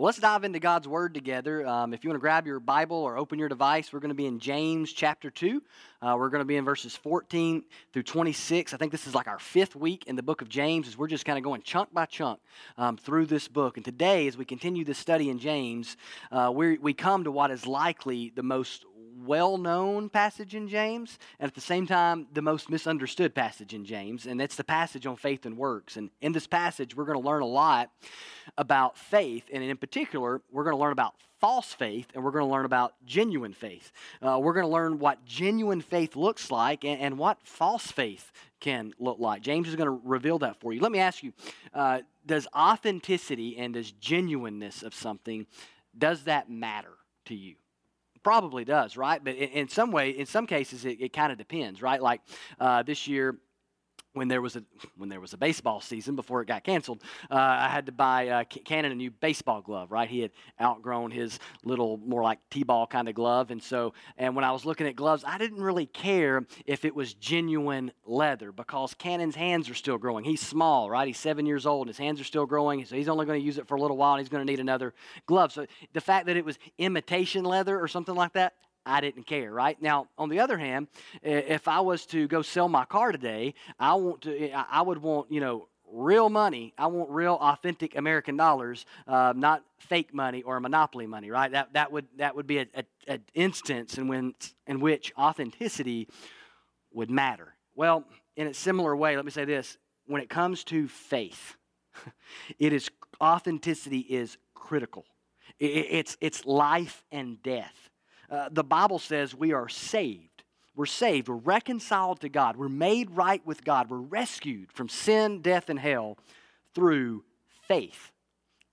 Well, let's dive into God's Word together. Um, if you want to grab your Bible or open your device, we're going to be in James chapter 2. Uh, we're going to be in verses 14 through 26. I think this is like our fifth week in the book of James, as we're just kind of going chunk by chunk um, through this book. And today, as we continue this study in James, uh, we we come to what is likely the most well known passage in James, and at the same time, the most misunderstood passage in James, and that's the passage on faith and works. And in this passage, we're going to learn a lot about faith, and in particular, we're going to learn about false faith and we're going to learn about genuine faith. Uh, we're going to learn what genuine faith looks like and, and, what false faith can look like. James is going to reveal that for you. Let me ask you uh, does authenticity and does genuineness of something, does that matter to you? Probably does, right? But in, in some way, in some cases, it, it kind of depends, right? Like uh, this year, when there was a when there was a baseball season before it got canceled, uh, I had to buy uh, Cannon a new baseball glove. Right, he had outgrown his little more like t-ball kind of glove, and so and when I was looking at gloves, I didn't really care if it was genuine leather because Cannon's hands are still growing. He's small, right? He's seven years old, and his hands are still growing, so he's only going to use it for a little while. and He's going to need another glove. So the fact that it was imitation leather or something like that, I didn't care, right? Now, on the other hand, if I was to go sell my car today, I want to, I would want, you know, real money. I want real, authentic American dollars, uh, not fake money or monopoly money, right? That that would that would be an a, a instance in when in which authenticity would matter. Well, in a similar way, let me say this: when it comes to faith, it is authenticity is critical. It, it's it's life and death. Uh, the Bible says we are saved. We're saved. We're reconciled to God. We're made right with God. We're rescued from sin, death, and hell through faith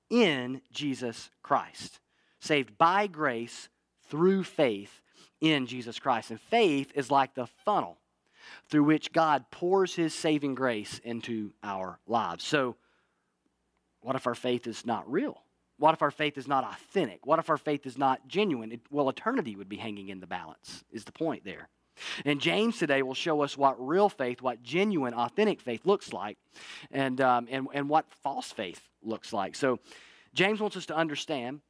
in Jesus Christ. Saved by grace through faith in Jesus Christ. And faith is like the funnel through which God pours his saving grace into our lives. So, what if our faith is not real? What if our faith is not authentic? What if our faith is not genuine? It, well, eternity would be hanging in the balance, is the point there. And James today will show us what real faith, what genuine, authentic faith looks like, and, um, and, and what false faith looks like. So, James wants us to understand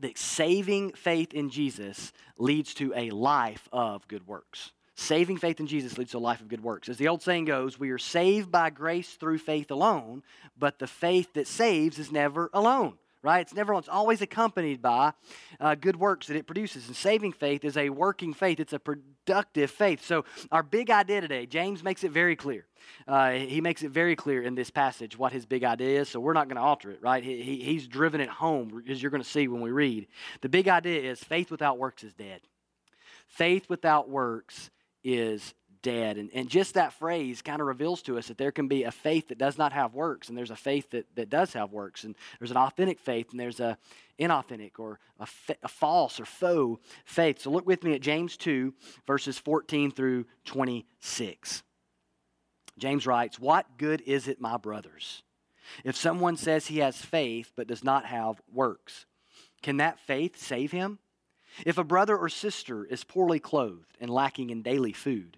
that saving faith in Jesus leads to a life of good works. Saving faith in Jesus leads to a life of good works. As the old saying goes, we are saved by grace through faith alone, but the faith that saves is never alone right? It's never, it's always accompanied by uh, good works that it produces. And saving faith is a working faith, it's a productive faith. So, our big idea today, James makes it very clear. Uh, he makes it very clear in this passage what his big idea is, so we're not going to alter it, right? He, he, he's driven it home, as you're going to see when we read. The big idea is faith without works is dead. Faith without works is dead. And, and just that phrase kind of reveals to us that there can be a faith that does not have works, and there's a faith that, that does have works. And there's an authentic faith, and there's a inauthentic or a, fa- a false or faux faith. So look with me at James 2, verses 14 through 26. James writes, What good is it, my brothers, if someone says he has faith but does not have works? Can that faith save him? If a brother or sister is poorly clothed and lacking in daily food,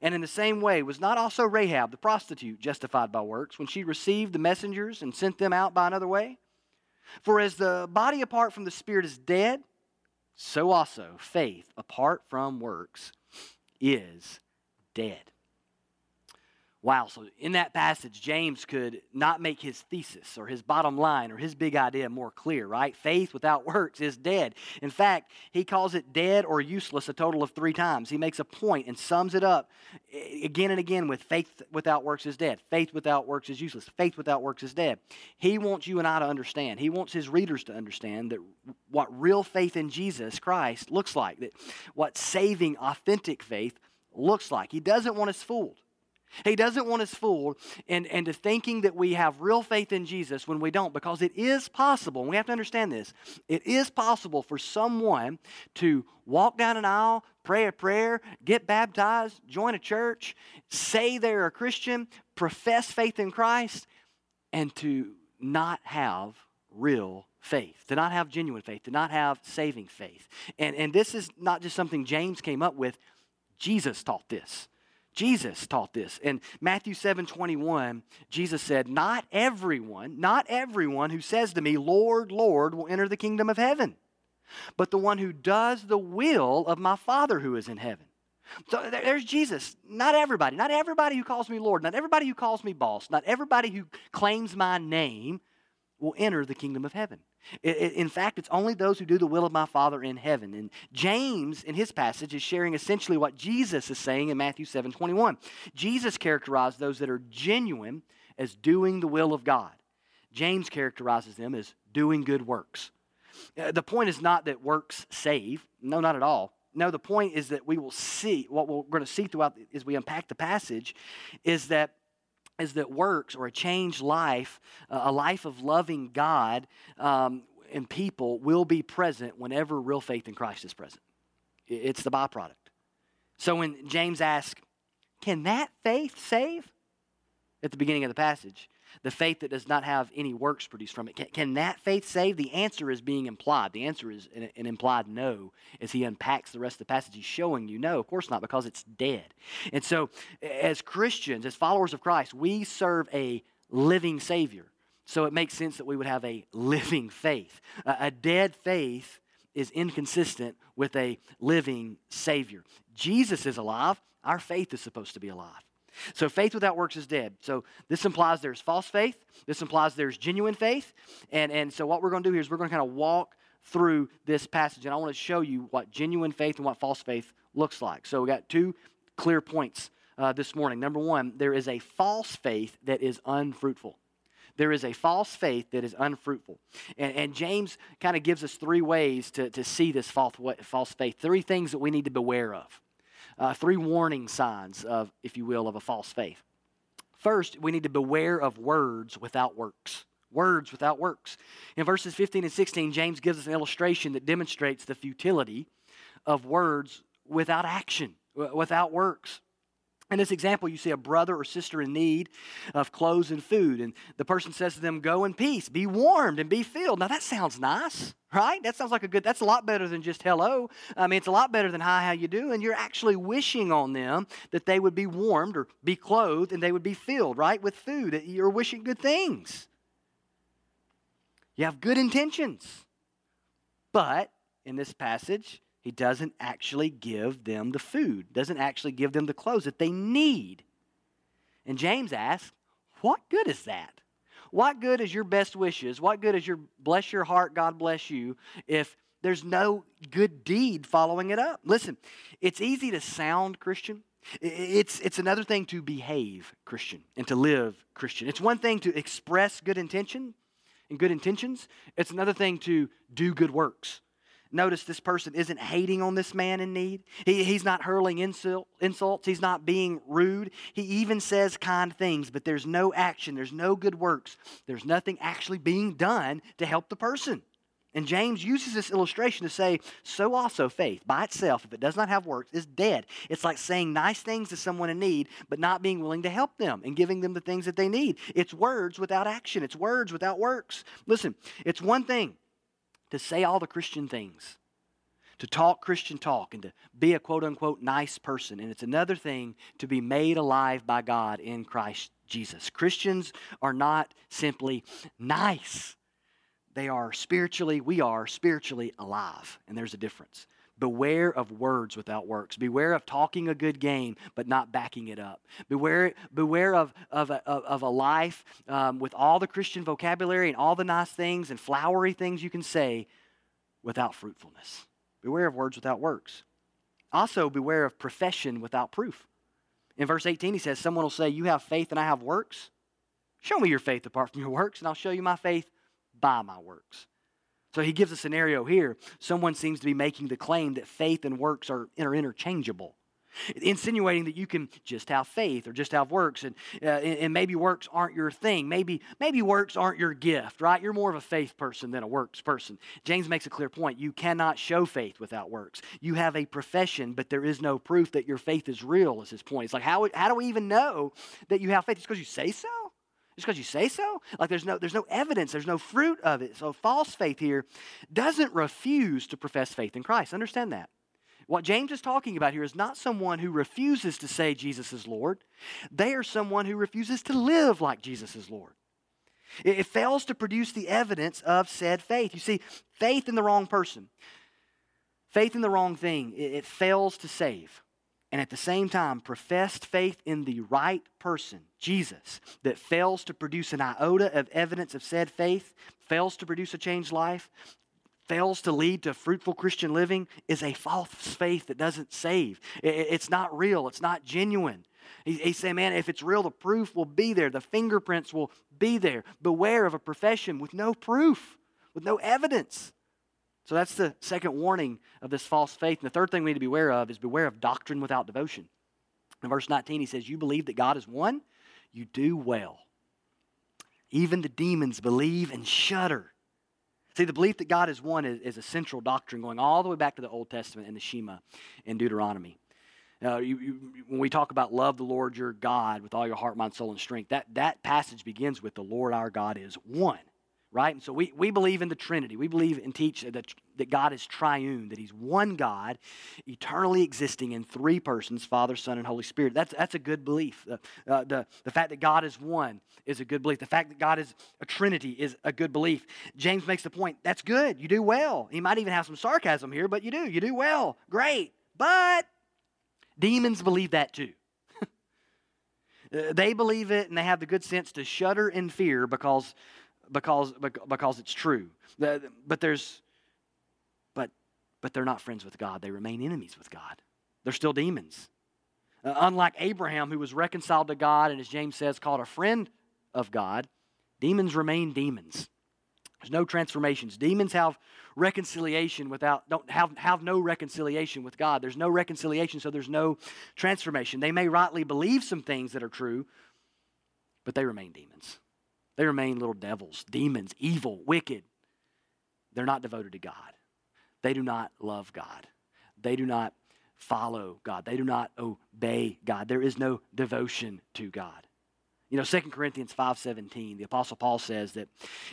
And in the same way, was not also Rahab the prostitute justified by works when she received the messengers and sent them out by another way? For as the body apart from the spirit is dead, so also faith apart from works is dead. Wow, so in that passage, James could not make his thesis or his bottom line or his big idea more clear, right? Faith without works is dead. In fact, he calls it dead or useless a total of three times. He makes a point and sums it up eh, again and again with faith without works is dead. Faith without works is useless. Faith without works is dead. He wants you and I to understand. He wants his readers to understand that what real faith in Jesus Christ looks like, that what saving, authentic faith looks like. He doesn't want us fooled. He doesn't want us fooled into, into thinking that we have real faith in Jesus when we don't, because it is possible, and we have to understand this. It is possible for someone to walk down an aisle, pray a prayer, get baptized, join a church, say they're a Christian, profess faith in Christ, and to not have real faith, to not have genuine faith, to not have saving faith. And, and this is not just something James came up with, Jesus taught this. Jesus taught this. In Matthew 7 21, Jesus said, Not everyone, not everyone who says to me, Lord, Lord, will enter the kingdom of heaven, but the one who does the will of my Father who is in heaven. So there's Jesus. Not everybody, not everybody who calls me Lord, not everybody who calls me boss, not everybody who claims my name will enter the kingdom of heaven. In fact, it's only those who do the will of my Father in heaven. And James, in his passage, is sharing essentially what Jesus is saying in Matthew 7 21. Jesus characterized those that are genuine as doing the will of God. James characterizes them as doing good works. Uh, the point is not that works save. No, not at all. No, the point is that we will see, what we're going to see throughout as we unpack the passage, is that is that works or a changed life, a life of loving God um, and people will be present whenever real faith in Christ is present. It's the byproduct. So when James asks, Can that faith save? At the beginning of the passage, the faith that does not have any works produced from it. Can, can that faith save? The answer is being implied. The answer is an, an, implied no as he unpacks the rest of the passage. He's showing you no, of course not, because it's dead. And so, as Christians, as followers of Christ, we serve a living Savior. So it makes sense that we would have a living faith. a dead faith is inconsistent with a living Savior. Jesus is alive. Our faith is supposed to be alive. So faith without works is dead. So this implies there's false faith. This implies there's genuine faith. And, and so what we're going to do here is we're going to kind of walk through this passage. And I want to show you what genuine faith and what false faith looks like. So we got two clear points uh, this morning. Number one, there is a false faith that is unfruitful. There is a false faith that is unfruitful. And, and James kind of gives us three ways to, to see this false, false faith, three things that we need to beware of uh, three warning signs of, if you will, of a false faith. First, we need to beware of words without works. Words without works. In verses 15 and 16, James gives us an illustration that demonstrates the futility of words without action, without works. In this example, you see a brother or sister in need of clothes and food, and the person says to them, Go in peace, be warmed, and be filled. Now, that sounds nice, right? That sounds like a good, that's a lot better than just hello. I mean, it's a lot better than hi, how you do, and you're actually wishing on them that they would be warmed or be clothed and they would be filled, right, with food. You're wishing good things. You have good intentions. But in this passage, he doesn't actually give them the food, doesn't actually give them the clothes that they need. And James asks, What good is that? What good is your best wishes? What good is your bless your heart, God bless you, if there's no good deed following it up? Listen, it's easy to sound Christian. It's, it's another thing to behave Christian and to live Christian. It's one thing to express good intention and good intentions. It's another thing to do good works Notice this person isn't hating on this man in need. He, he's not hurling insult, insults. He's not being rude. He even says kind things, but there's no action. There's no good works. There's nothing actually being done to help the person. And James uses this illustration to say, so also faith by itself, if it does not have works, is dead. It's like saying nice things to someone in need, but not being willing to help them and giving them the things that they need. It's words without action, it's words without works. Listen, it's one thing to say all the Christian things, to talk Christian talk, and to be a quote unquote nice person. And it's another thing to be made alive by God in Christ Jesus. Christians are not simply nice, they are spiritually, we are spiritually alive. And there's a difference. Beware of words without works. Beware of talking a good game but not backing it up. Beware, beware of, of, a, of a life um, with all the Christian vocabulary and all the nice things and flowery things you can say without fruitfulness. Beware of words without works. Also, beware of profession without proof. In verse 18, he says, Someone will say, You have faith and I have works. Show me your faith apart from your works, and I'll show you my faith by my works. So he gives a scenario here. Someone seems to be making the claim that faith and works are, interchangeable insinuating that you can just have faith or just have works and, uh, and maybe works aren't your thing. Maybe maybe works aren't your gift right? You're more of a faith person than a works person. James makes a clear point. You cannot show faith without works. You have a profession but there is no proof that your faith is real is his point. It's like how, how do we even know that you have faith? It's because you say so just because you say so like there's no there's no evidence there's no fruit of it so false faith here doesn't refuse to profess faith in christ understand that what James is talking about here is not someone who refuses to say Jesus is Lord. They are someone who refuses to live like Jesus is Lord. It, fails to produce the evidence of said faith. You see, faith in the wrong person, faith in the wrong thing, it, it fails to save. And at the same time, professed faith in the right person, Jesus, that fails to produce an iota of evidence of said faith, fails to produce a changed life, fails to lead to fruitful Christian living is a false faith that doesn't save. It's not real, it's not genuine. He's saying, man, if it's real, the proof will be there, the fingerprints will be there. Beware of a profession with no proof, with no evidence. So that's the second warning of this false faith. And the third thing we need to be aware of is beware of doctrine without devotion. In verse 19, he says, You believe that God is one, you do well. Even the demons believe and shudder. See, the belief that God is one is, is, a central doctrine going all the way back to the Old Testament and the Shema in Deuteronomy. Uh, you, you, when we talk about love the Lord your God with all your heart, mind, soul, and strength, that, that passage begins with the Lord our God is one right? And so we, we believe in the Trinity. We believe and teach that, that God is triune, that He's one God, eternally existing in three persons Father, Son, and Holy Spirit. That's, that's a good belief. The, uh, the, the fact that God is one is a good belief. The fact that God is a Trinity is a good belief. James makes the point that's good. You do well. He might even have some sarcasm here, but you do. You do well. Great. But demons believe that too. they believe it and they have the good sense to shudder in fear because because, because it's true. But there's, but, but they're not friends with God. They remain enemies with God. They're still demons. Uh, unlike Abraham, who was reconciled to God and, as James says, called a friend of God, demons remain demons. There's no transformations. Demons have reconciliation without don't have, have no reconciliation with God. There's no reconciliation, so there's no transformation. They may rightly believe some things that are true, but they remain demons. They remain little devils, demons, evil, wicked. They're not devoted to God. They do not love God. They do not follow God. They do not obey God. There is no devotion to God. You know, 2 Corinthians 5:17, the apostle Paul says that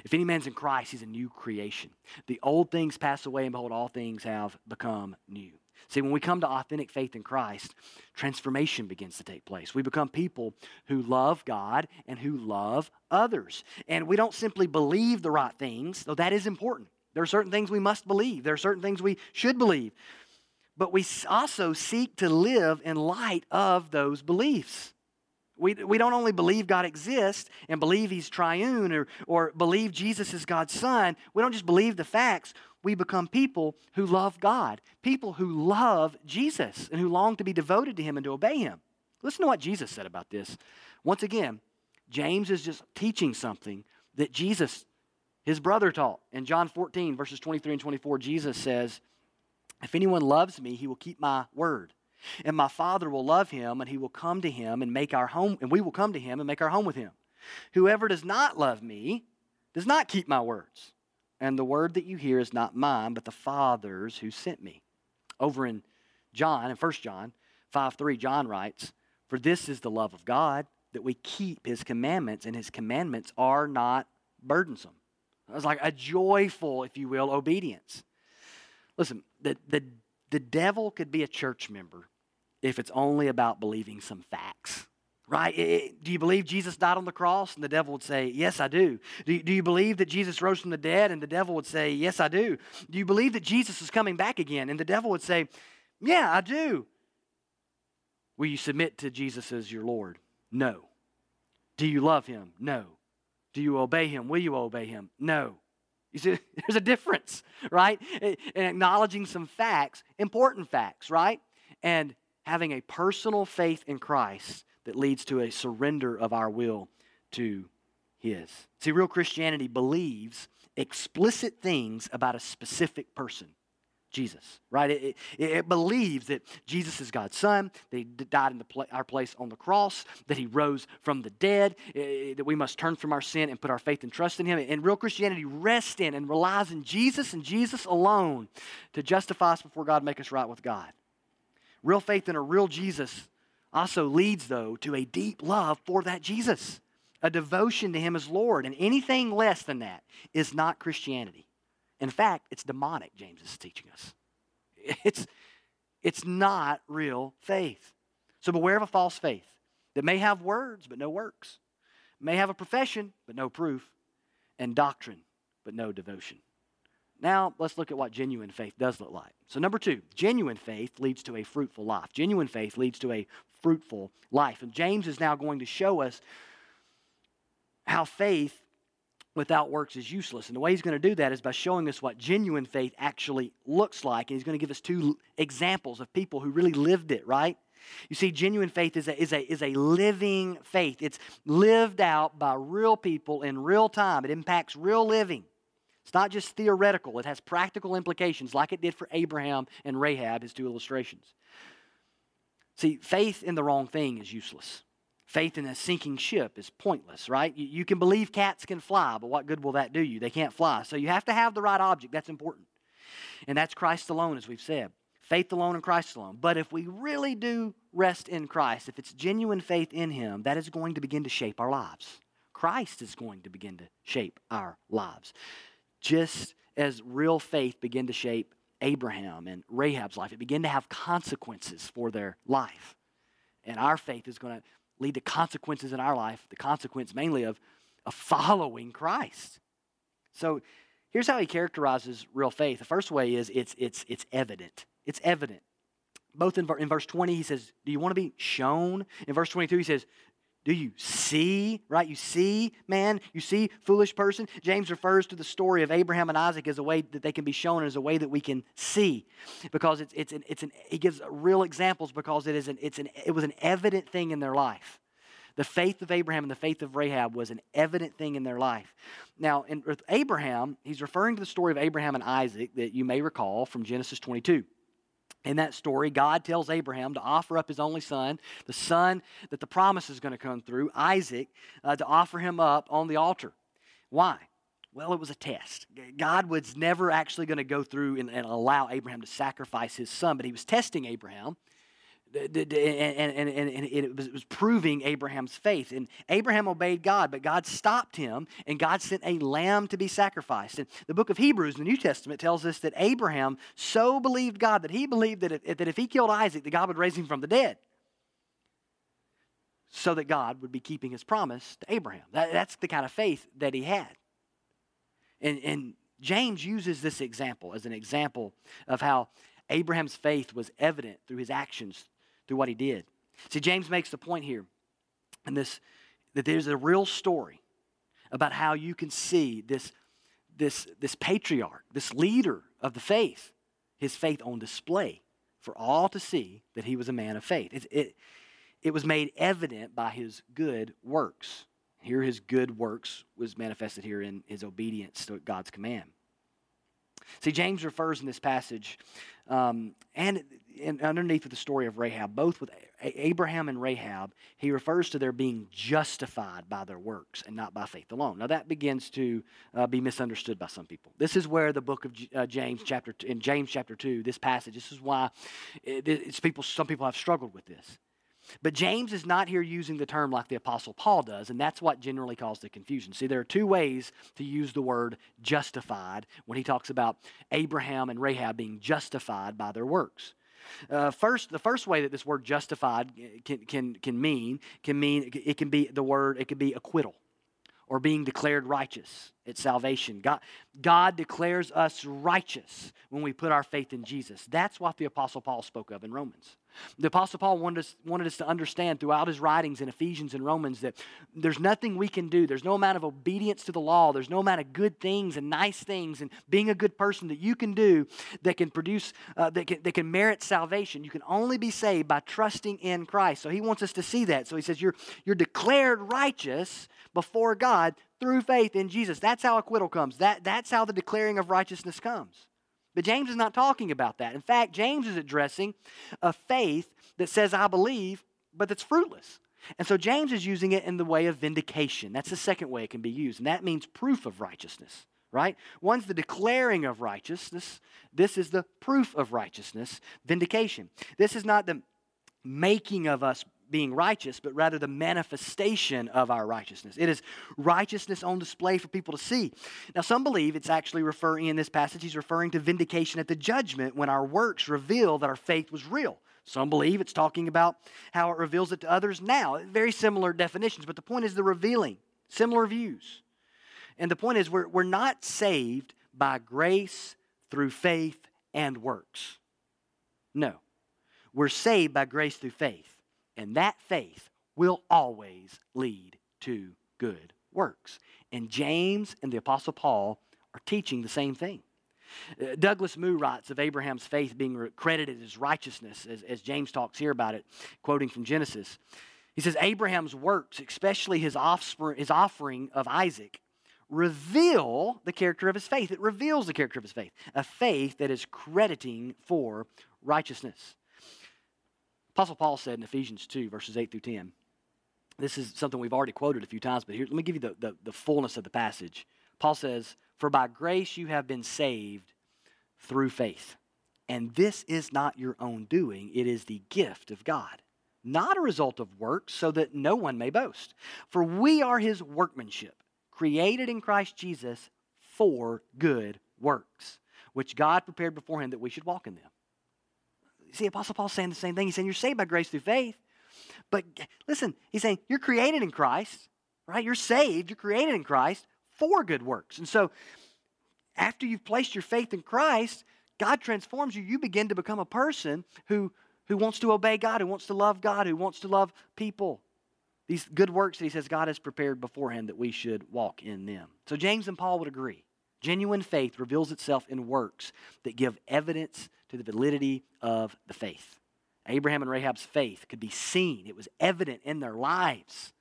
if any man's in Christ, he's a new creation. The old things pass away and behold all things have become new. See, when we come to authentic faith in Christ, transformation begins to take place. We become people who love God and who love others. And we don't simply believe the right things, though that is important. There are certain things we must believe, there are certain things we should believe. But we also seek to live in light of those beliefs. We, we don't only believe God exists and believe He's triune or, or believe Jesus is God's Son. We don't just believe the facts we become people who love God, people who love Jesus and who long to be devoted to Him and to obey Him. Listen to what Jesus said about this. Once again, James is just teaching something that Jesus, his brother, taught. In John 14, verses 23 and 24, Jesus says, If anyone loves me, he will keep my word. And my Father will love him, and he will come to him and make our home, and we will come to him and make our home with him. Whoever does not love me does not keep my words and the word that you hear is not mine, but the Father's who sent me. Over in John, in 1 John 5 3, John writes, For this is the love of God, that we keep his commandments, and his commandments are not burdensome. It's like a joyful, if you will, obedience. Listen, the, the, the devil could be a church member if it's only about believing some facts. Right? It, it, do you believe Jesus died on the cross? And the devil would say, Yes, I do. do. Do you believe that Jesus rose from the dead? And the devil would say, Yes, I do. Do you believe that Jesus is coming back again? And the devil would say, Yeah, I do. Will you submit to Jesus as your Lord? No. Do you love him? No. Do you obey him? Will you obey him? No. You see, there's a difference, right? And acknowledging some facts, important facts, right? And having a personal faith in Christ that leads to a surrender of our will to His. See, real Christianity believes explicit things about a specific person. Jesus, right? It, it, it, believes that Jesus is God's Son, that He died in our place on the cross, that He rose from the dead, it, that we must turn from our sin and put our faith and trust in Him. And real Christianity rests in and relies in Jesus and Jesus alone to justify us before God, make us right with God. Real faith in a real Jesus also leads, though, to a deep love for that Jesus, a devotion to Him as Lord. And anything less than that is not Christianity. In fact, it's demonic, James is teaching us. It's, it's not real faith. So beware of a false faith that may have words but no works, may have a profession but no proof, and doctrine but no devotion. Now, let's look at what genuine faith does look like. So, number two, genuine faith leads to a fruitful life. Genuine faith leads to a fruitful life. And James is now going to show us how faith without works is useless. And the way he's going to do that is by showing us what genuine faith actually looks like. And he's going to give us two examples of people who really lived it, right? You see, genuine faith is a, is, a, is a living faith. It's lived out by real people in real time. It impacts real living. It's not just theoretical, it has practical implications, like it did for Abraham and Rahab, his two illustrations. See, faith in the wrong thing is useless. Faith in a sinking ship is pointless, right? You, you, can believe cats can fly, but what good will that do you? They can't fly. So you have to have the right object. That's important. And that's Christ alone, as we've said. Faith alone and Christ alone. But if we really do rest in Christ, if it's genuine faith in Him, that is going to begin to shape our lives. Christ is going to begin to shape our lives just as real faith began to shape Abraham and Rahab's life. It began to have consequences for their life. And our faith is going to lead to consequences in our life, the consequence mainly of, of following Christ. So here's how he characterizes real faith. The first way is it's, it's, it's evident. It's evident. Both in, in verse 20, he says, Do you want to be shown? In verse 22, he says, do you see, right? You see, man, you see, foolish person. James refers to the story of Abraham and Isaac as a way that they can be shown as a way that we can see. Because it's, it's, an, it's an, he gives real examples because it, is an, it's an, it was an evident thing in their life. The faith of Abraham and the faith of Rahab was an evident thing in their life. Now, in, with Abraham, he's referring to the story of Abraham and Isaac that you may recall from Genesis 22 in that story, God tells Abraham to offer up his only son, the son that the promise is going to come through, Isaac, uh, to offer him up on the altar. Why? Well, it was a test. God was never actually going to go through and, and allow Abraham to sacrifice his son, but he was testing Abraham and, and, and, and it, was, it was proving Abraham's faith. And Abraham obeyed God, but God stopped him, and God sent a lamb to be sacrificed. And the book of Hebrews in the New Testament tells us that Abraham so believed God that he believed that if, that if he killed Isaac, that God would raise him from the dead. So that God would be keeping his promise to Abraham. That, that's the kind of faith that he had. And, and James uses this example as an example of how Abraham's faith was evident through his actions through what he did. See, James makes the point here and this that there's a real story about how you can see this, this, this patriarch, this leader of the faith, his faith on display for all to see that he was a man of faith. It, it, it was made evident by his good works. Here, his good works was manifested here in his obedience to God's command. See, James refers in this passage, um, and, and underneath the story of Rahab, both with Abraham and Rahab, he refers to their being justified by their works and not by faith alone. Now that begins to uh, be misunderstood by some people. This is where the book of uh, James chapter two, in James chapter two, this passage, this is why it, it's people. Some people have struggled with this. But James is not here using the term like the Apostle Paul does, and that's what generally caused the confusion. See, there are two ways to use the word justified when he talks about Abraham and Rahab being justified by their works. Uh, first, the first way that this word justified can, can, can mean, can mean, it can be the word, it can be acquittal or being declared righteous. It's salvation. God, God declares us righteous when we put our faith in Jesus. That's what the Apostle Paul spoke of in Romans. The Apostle Paul wanted us, wanted us to understand throughout his writings in Ephesians and Romans that there's nothing we can do. There's no amount of obedience to the law. There's no amount of good things and nice things and being a good person that you can do that can produce, uh, that, can, that can merit salvation. You can only be saved by trusting in Christ. So he wants us to see that. So he says, You're, you're declared righteous before God through faith in Jesus. That's how acquittal comes. That, that's how the declaring of righteousness comes. But James is not talking about that. In fact, James is addressing a faith that says, I believe, but that's fruitless. And so James is using it in the way of vindication. That's the second way it can be used. And that means proof of righteousness, right? One's the declaring of righteousness. This is the proof of righteousness, vindication. This is not the making of us being righteous, but rather the manifestation of our righteousness. It is righteousness on display for people to see. Now, some believe it's actually referring, in this passage, he's referring to vindication at the judgment when our works reveal that our faith was real. Some believe it's talking about how it reveals it to others now. Very similar definitions, but the point is the revealing, similar views. And the point is, we're, we're not saved by grace through faith and works. No. We're saved by grace through faith. And that faith will always lead to good works. And James and the Apostle Paul are teaching the same thing. Uh, Douglas Moo writes of Abraham's faith being credited as righteousness, as, as James talks here about it, quoting from Genesis. He says, Abraham's works, especially his, offspring, his offering of Isaac, reveal the character of his faith. It reveals the character of his faith, a faith that is crediting for righteousness. Apostle Paul said in Ephesians 2, verses 8 through 10, this is something we've already quoted a few times, but here, let me give you the, the, the fullness of the passage. Paul says, For by grace you have been saved through faith. And this is not your own doing, it is the gift of God, not a result of works, so that no one may boast. For we are his workmanship, created in Christ Jesus for good works, which God prepared beforehand that we should walk in them see, Apostle Paul's saying the same thing. He's saying you're saved by grace through faith. But listen, he's saying you're created in Christ, right? You're saved, you're created in Christ for good works. And so after you've placed your faith in Christ, God transforms you. You begin to become a person who, who wants to obey God, who wants to love God, who wants to love people. These good works that he says God has prepared beforehand that we should walk in them. So James and Paul would agree. Genuine faith reveals itself in works that give evidence to the validity of the faith. Abraham and Rahab's faith could be seen, it was evident in their lives.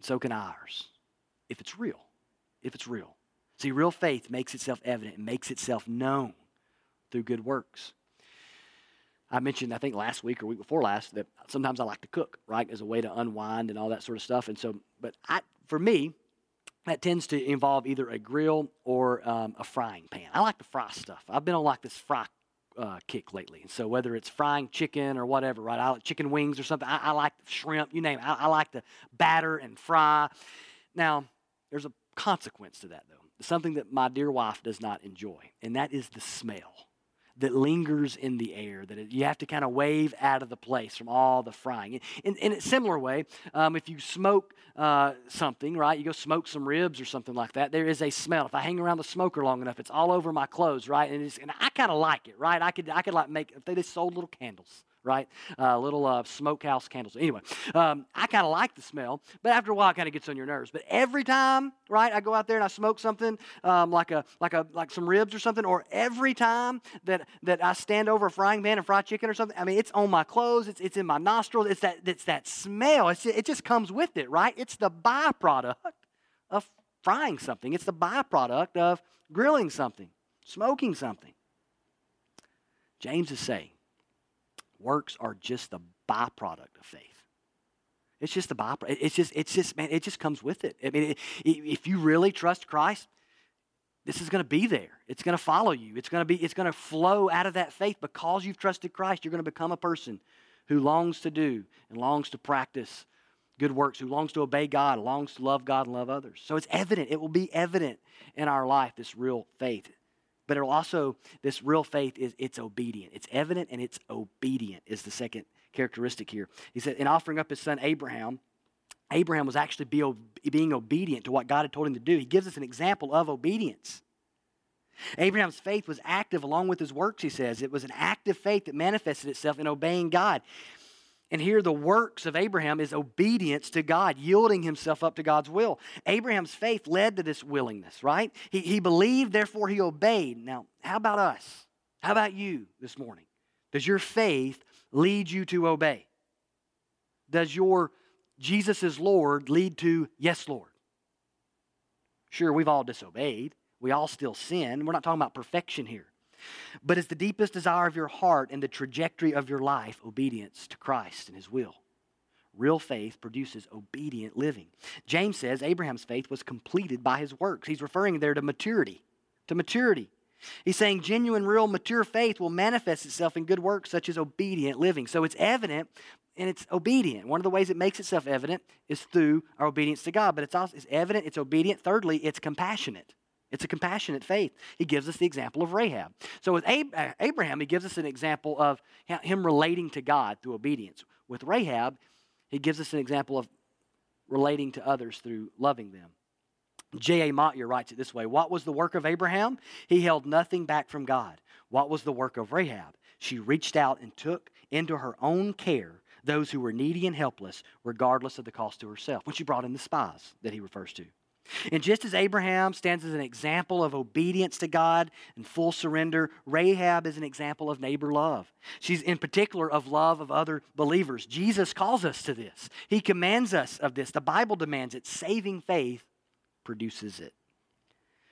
So can ours, if it's real. If it's real. See, real faith makes itself evident and makes itself known through good works. I mentioned, I think last week or week before last, that sometimes I like to cook, right, as a way to unwind and all that sort of stuff. And so, but I, for me, that tends to involve either a grill or um, a frying pan. I like to fry stuff. I've been on like this fry uh, kick lately. And so whether it's frying chicken or whatever, right? I like chicken wings or something. I, I like shrimp, you name it. I, I like to batter and fry. Now, there's a consequence to that, though. Something that my dear wife does not enjoy, and that is the smell that lingers in the air, that it, you have to kind of wave out of the place from all the frying. In, in a similar way, um, if you smoke uh, something, right, you go smoke some ribs or something like that, there is a smell. If I hang around the smoker long enough, it's all over my clothes, right? And, and I kind of like it, right? I could, I could like make, if they just sold little candles, right? Uh, little uh, smokehouse candles. Anyway, um, I kind of like the smell, but after a while, it kind of gets on your nerves. But every time, right, I go out there and I smoke something um, like a like a like some ribs or something, or every time that that I stand over a frying pan and fry chicken or something, I mean, it's on my clothes, it's it's in my nostrils, it's that it's that smell. It's, it just comes with it, right? It's the byproduct of frying something. It's the byproduct of grilling something, smoking something. James is saying Works are just the byproduct of faith. It's just the byproduct. It's just, it's just, man, it just comes with it. I mean, it, if you really trust Christ, this is going to be there. It's going to follow you. It's going to be, it's going to flow out of that faith because you've trusted Christ. You're going to become a person who longs to do and longs to practice good works, who longs to obey God, longs to love God and love others. So it's evident. It will be evident in our life, this real faith. But it'll also, this real faith is it's obedient. It's evident and it's obedient, is the second characteristic here. He said, in offering up his son Abraham, Abraham was actually be, being obedient to what God had told him to do. He gives us an example of obedience. Abraham's faith was active along with his works, he says. It was an active faith that manifested itself in obeying God. And here, the works of Abraham is obedience to God, yielding himself up to God's will. Abraham's faith led to this willingness, right? He, he believed, therefore he obeyed. Now, how about us? How about you this morning? Does your faith lead you to obey? Does your Jesus is Lord lead to yes, Lord? Sure, we've all disobeyed. We all still sin. We're not talking about perfection here. But is the deepest desire of your heart and the trajectory of your life obedience to Christ and His will? Real faith produces obedient living. James says Abraham's faith was completed by his works. He's referring there to maturity. To maturity. He's saying genuine, real, mature faith will manifest itself in good works such as obedient living. So it's evident and it's obedient. One of the ways it makes itself evident is through our obedience to God, but it's also it's evident, it's obedient. Thirdly, it's compassionate. It's a compassionate faith. He gives us the example of Rahab. So with uh, Abraham, he gives us an example of him relating to God through obedience. With Rahab, he gives us an example of relating to others through loving them. J.A. Motyer writes it this way What was the work of Abraham? He held nothing back from God. What was the work of Rahab? She reached out and took into her own care those who were needy and helpless, regardless of the cost to herself. When she brought in the spies that he refers to. And just as Abraham stands as an example of obedience to God and full surrender, Rahab is an example of neighbor love. She's in particular of love of other believers. Jesus calls us to this. He commands us of this. The Bible demands it. Saving faith produces it.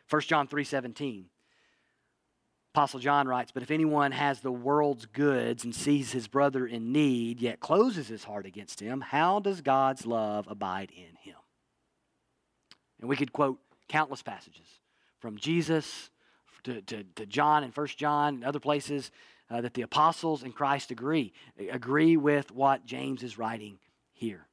1 John 3:17 Apostle John writes, But if anyone has the world's goods and sees his brother in need, yet closes his heart against him, how does God's love abide in him? And we could quote countless passages from Jesus to, to, to John and First John and other places uh, that the apostles and Christ agree, agree with what James is writing here.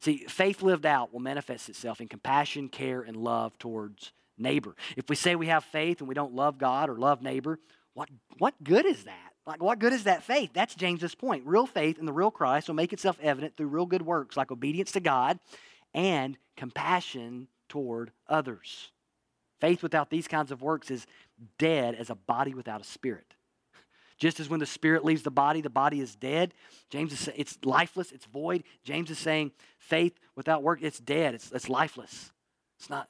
See, faith lived out will manifest itself in compassion, care, and love towards neighbor. If we say we have faith and we don't love God or love neighbor, what, what good is that? Like, what good is that faith? That's James's point. Real faith in the real Christ will make itself evident through real good works like obedience to God and compassion toward others. Faith without these kinds of works is dead as a body without a spirit. Just as when the spirit leaves the body, the body is dead. James is saying it's lifeless, it's void. James is saying faith without work, it's dead, it's, it's lifeless. It's not,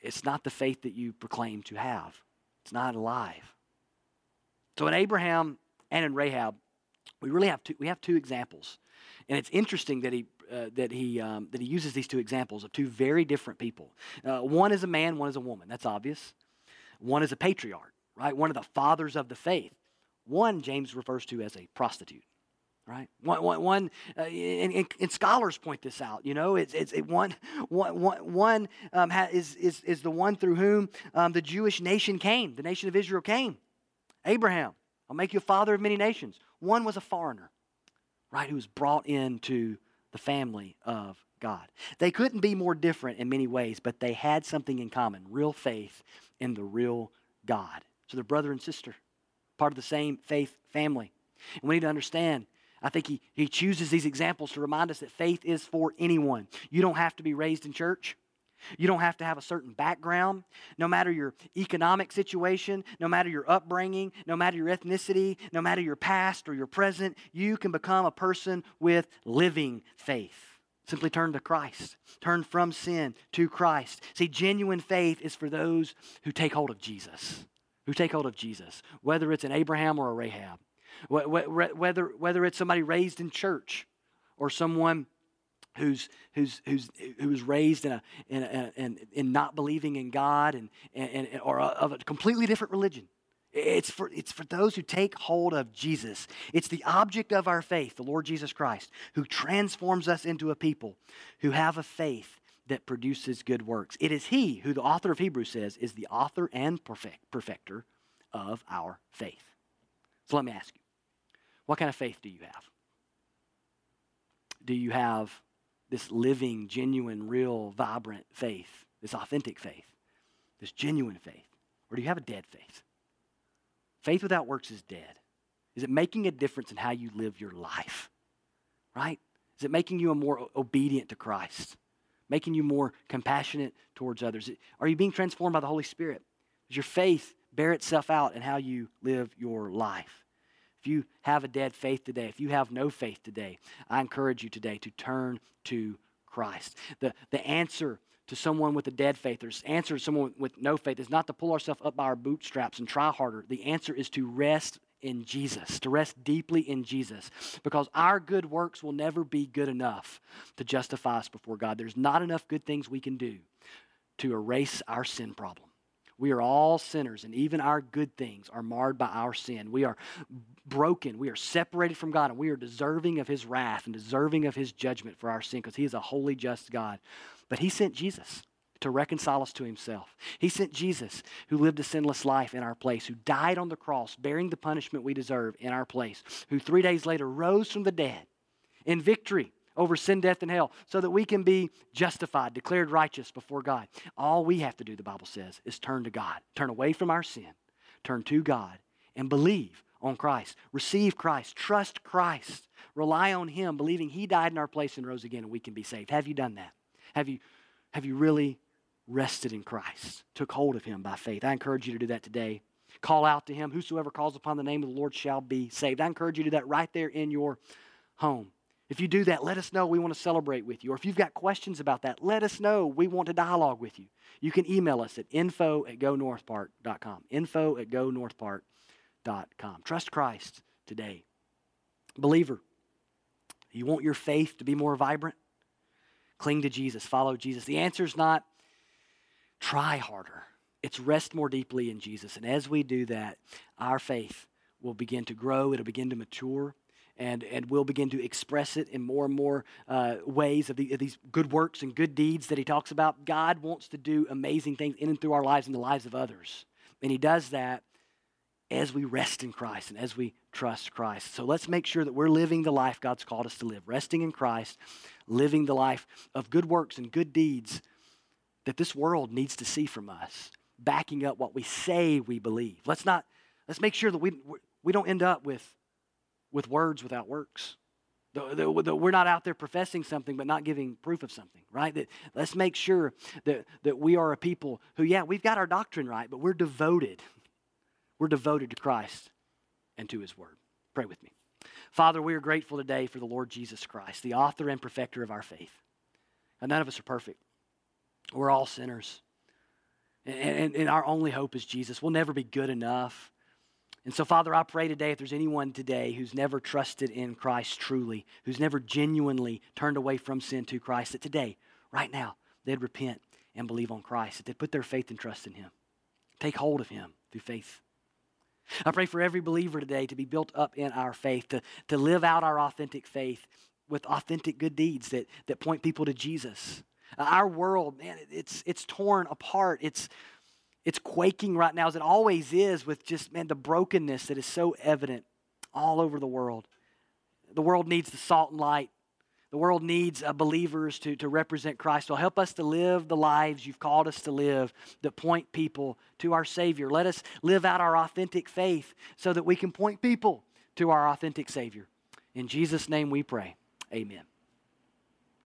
it's not the faith that you proclaim to have. It's not alive. So in Abraham and in Rahab, we really have two, we have two examples. And it's interesting that he uh, that he um, that he uses these two examples of two very different people. Uh, one is a man, one is a woman. That's obvious. One is a patriarch, right? One of the fathers of the faith. One James refers to as a prostitute, right? One, one, one uh, and, and, and, scholars point this out. You know, it's, it's it, one, one, one, um, ha, is, is, is the one through whom um, the Jewish nation came, the nation of Israel came. Abraham, I'll make you a father of many nations. One was a foreigner, right, who was brought into the family of God. They couldn't be more different in many ways, but they had something in common real faith in the real God. So they're brother and sister, part of the same faith family. And we need to understand I think he, he chooses these examples to remind us that faith is for anyone. You don't have to be raised in church. You don't have to have a certain background. No matter your economic situation, no matter your upbringing, no matter your ethnicity, no matter your past or your present, you can become a person with living faith. Simply turn to Christ. Turn from sin to Christ. See, genuine faith is for those who take hold of Jesus, who take hold of Jesus, whether it's an Abraham or a Rahab, whether, whether it's somebody raised in church or someone who's who's who's who was raised in a in a, in, in not believing in God and, and, and or of a completely different religion. It's for it's for those who take hold of Jesus. It's the object of our faith, the Lord Jesus Christ, who transforms us into a people who have a faith that produces good works. It is He who the author of Hebrews says is the author and perfect, perfecter of our faith. So let me ask you, what kind of faith do you have? Do you have this living, genuine, real, vibrant faith, this authentic faith, this genuine faith? Or do you have a dead faith? Faith without works is dead. Is it making a difference in how you live your life? Right? Is it making you a more obedient to Christ? Making you more compassionate towards others? Are you being transformed by the Holy Spirit? Does your faith bear itself out in how you live your life? If you have a dead faith today, if you have no faith today, I encourage you today to turn to Christ. The, the answer to someone with a dead faith or answer to someone with no faith is not to pull ourselves up by our bootstraps and try harder. The answer is to rest in Jesus, to rest deeply in Jesus, because our good works will never be good enough to justify us before God. There's not enough good things we can do to erase our sin problem. We are all sinners, and even our good things are marred by our sin. We are broken. We are separated from God, and we are deserving of His wrath and deserving of His judgment for our sin because He is a holy, just God. But He sent Jesus to reconcile us to Himself. He sent Jesus, who lived a sinless life in our place, who died on the cross, bearing the punishment we deserve in our place, who three days later rose from the dead in victory over sin, death, and hell so that we can be justified, declared righteous before God. All we have to do, the Bible says, is turn to God, turn away from our sin, turn to God, and believe on Christ. Receive Christ, trust Christ, rely on Him, believing He died in our place and rose again, and we can be saved. Have you done that? Have you, have you really rested in Christ, took hold of Him by faith? I encourage you to do that today. Call out to Him. Whosoever calls upon the name of the Lord shall be saved. I encourage you to do that right there in your home. If you do that, let us know. We want to celebrate with you. Or if you've got questions about that, let us know. We want to dialogue with you. You can email us at info at gonorthpark.com. Info at gonorthpark.com. Trust Christ today. Believer, you want your faith to be more vibrant? Cling to Jesus. Follow Jesus. The answer is not try harder, it's rest more deeply in Jesus. And as we do that, our faith will begin to grow, it'll begin to mature and, and we'll begin to express it in more and more uh, ways of, the, of, these good works and good deeds that he talks about. God wants to do amazing things in and through our lives and the lives of others. And he does that as we rest in Christ and as we trust Christ. So let's make sure that we're living the life God's called us to live, resting in Christ, living the life of good works and good deeds that this world needs to see from us, backing up what we say we believe. Let's not let's make sure that we we don't end up with with words without works. The, we're not out there professing something but not giving proof of something, right? That, let's make sure that, that we are a people who, yeah, we've got our doctrine right, but we're devoted. We're devoted to Christ and to His Word. Pray with me. Father, we are grateful today for the Lord Jesus Christ, the author and perfecter of our faith. And none of us are perfect, we're all sinners. And, and, and our only hope is Jesus. We'll never be good enough. And so, Father, I pray today if there's anyone today who's never trusted in Christ truly, who's never genuinely turned away from sin to Christ, that today, right now, they'd repent and believe on Christ, that they'd put their faith and trust in Him. Take hold of Him through faith. I pray for every believer today to be built up in our faith, to, to live out our authentic faith with authentic good deeds that, that point people to Jesus. Our world, man, it's, it's torn apart. It's it's quaking right now, as it always is, with just, man, the brokenness that is so evident all over the world. The world needs the salt and light. The world needs uh, believers to, to represent Christ. Well, help us to live the lives you've called us to live that point people to our Savior. Let us live out our authentic faith so that we can point people to our authentic Savior. In Jesus' name we pray. Amen.